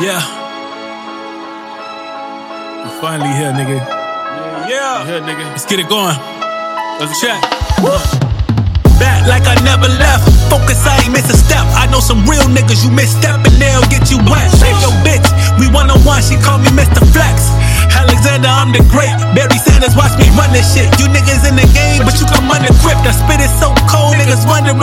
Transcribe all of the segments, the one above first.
Yeah. We're finally here, nigga. Yeah. Here, nigga. Let's get it going. Let's check. Back like I never left. Focus, I ain't miss a step. I know some real niggas you misstep and they'll get you wet. Shake your bitch. We one on one, she call me Mr. Flex. Alexander, I'm the great. Barry Sanders, watch me run this shit. You niggas in the game, but you come under grip. I spit it so cold, niggas wondering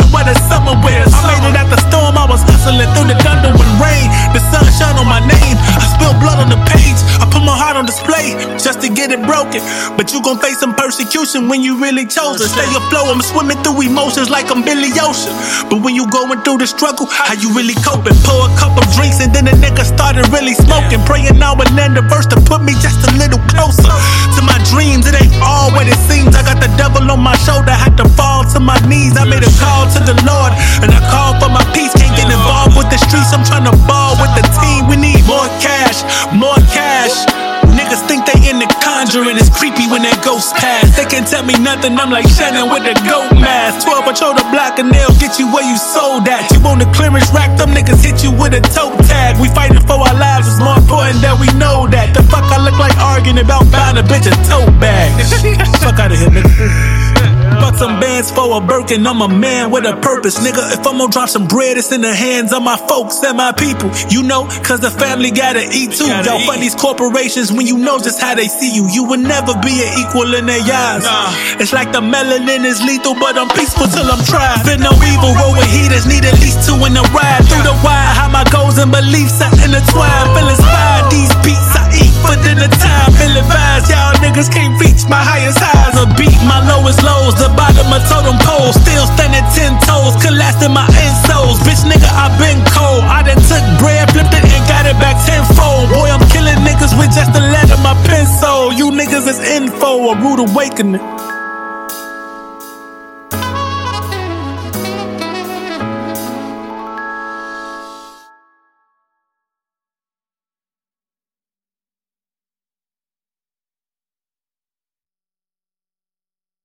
to get it broken. But you gon' face some persecution when you really chose it. Stay afloat, I'm swimming through emotions like I'm Billy Ocean. But when you going through the struggle, how you really coping? Pour a couple drinks and then the nigga started really smoking. Praying now and then the verse to put me just a little closer to my dreams. It ain't all what it seems. I got the devil on my shoulder, had to fall to my knees. I made a call to the Lord conjuring. It's creepy when that ghost pass. They can't tell me nothing. I'm like Shannon with the goat mask. 12 patrol the block and they'll get you where you sold at. You on the clearance rack, them niggas hit you with a toe tag. We fighting for our lives. It's more important that we know that. The fuck I look like arguing about buying a bitch a tote bag. fuck out of here, nigga. Some bands for a Birkin. I'm a man with a purpose, nigga. If I'm gonna drop some bread, it's in the hands of my folks and my people. You know, cause the family gotta eat too. Y'all fund these corporations when you know just how they see you. You will never be an equal in their eyes. Nah. It's like the melanin is lethal, but I'm peaceful till I'm tried. Fit no evil, roll with heaters, need at least two in the ride. Through the wire, how my goals and beliefs are intertwined. Feel inspired, these beats I eat for dinner time. Feel advised, y'all niggas can't reach my highest highs or beat my lowest lows. The bottom of totem pole, still standing ten toes, collapsing my insoles. Bitch, nigga, I been cold. I done took bread, flipped it, and got it back tenfold. Boy, I'm killing niggas with just the lead of my pencil. You niggas is info, a rude awakening.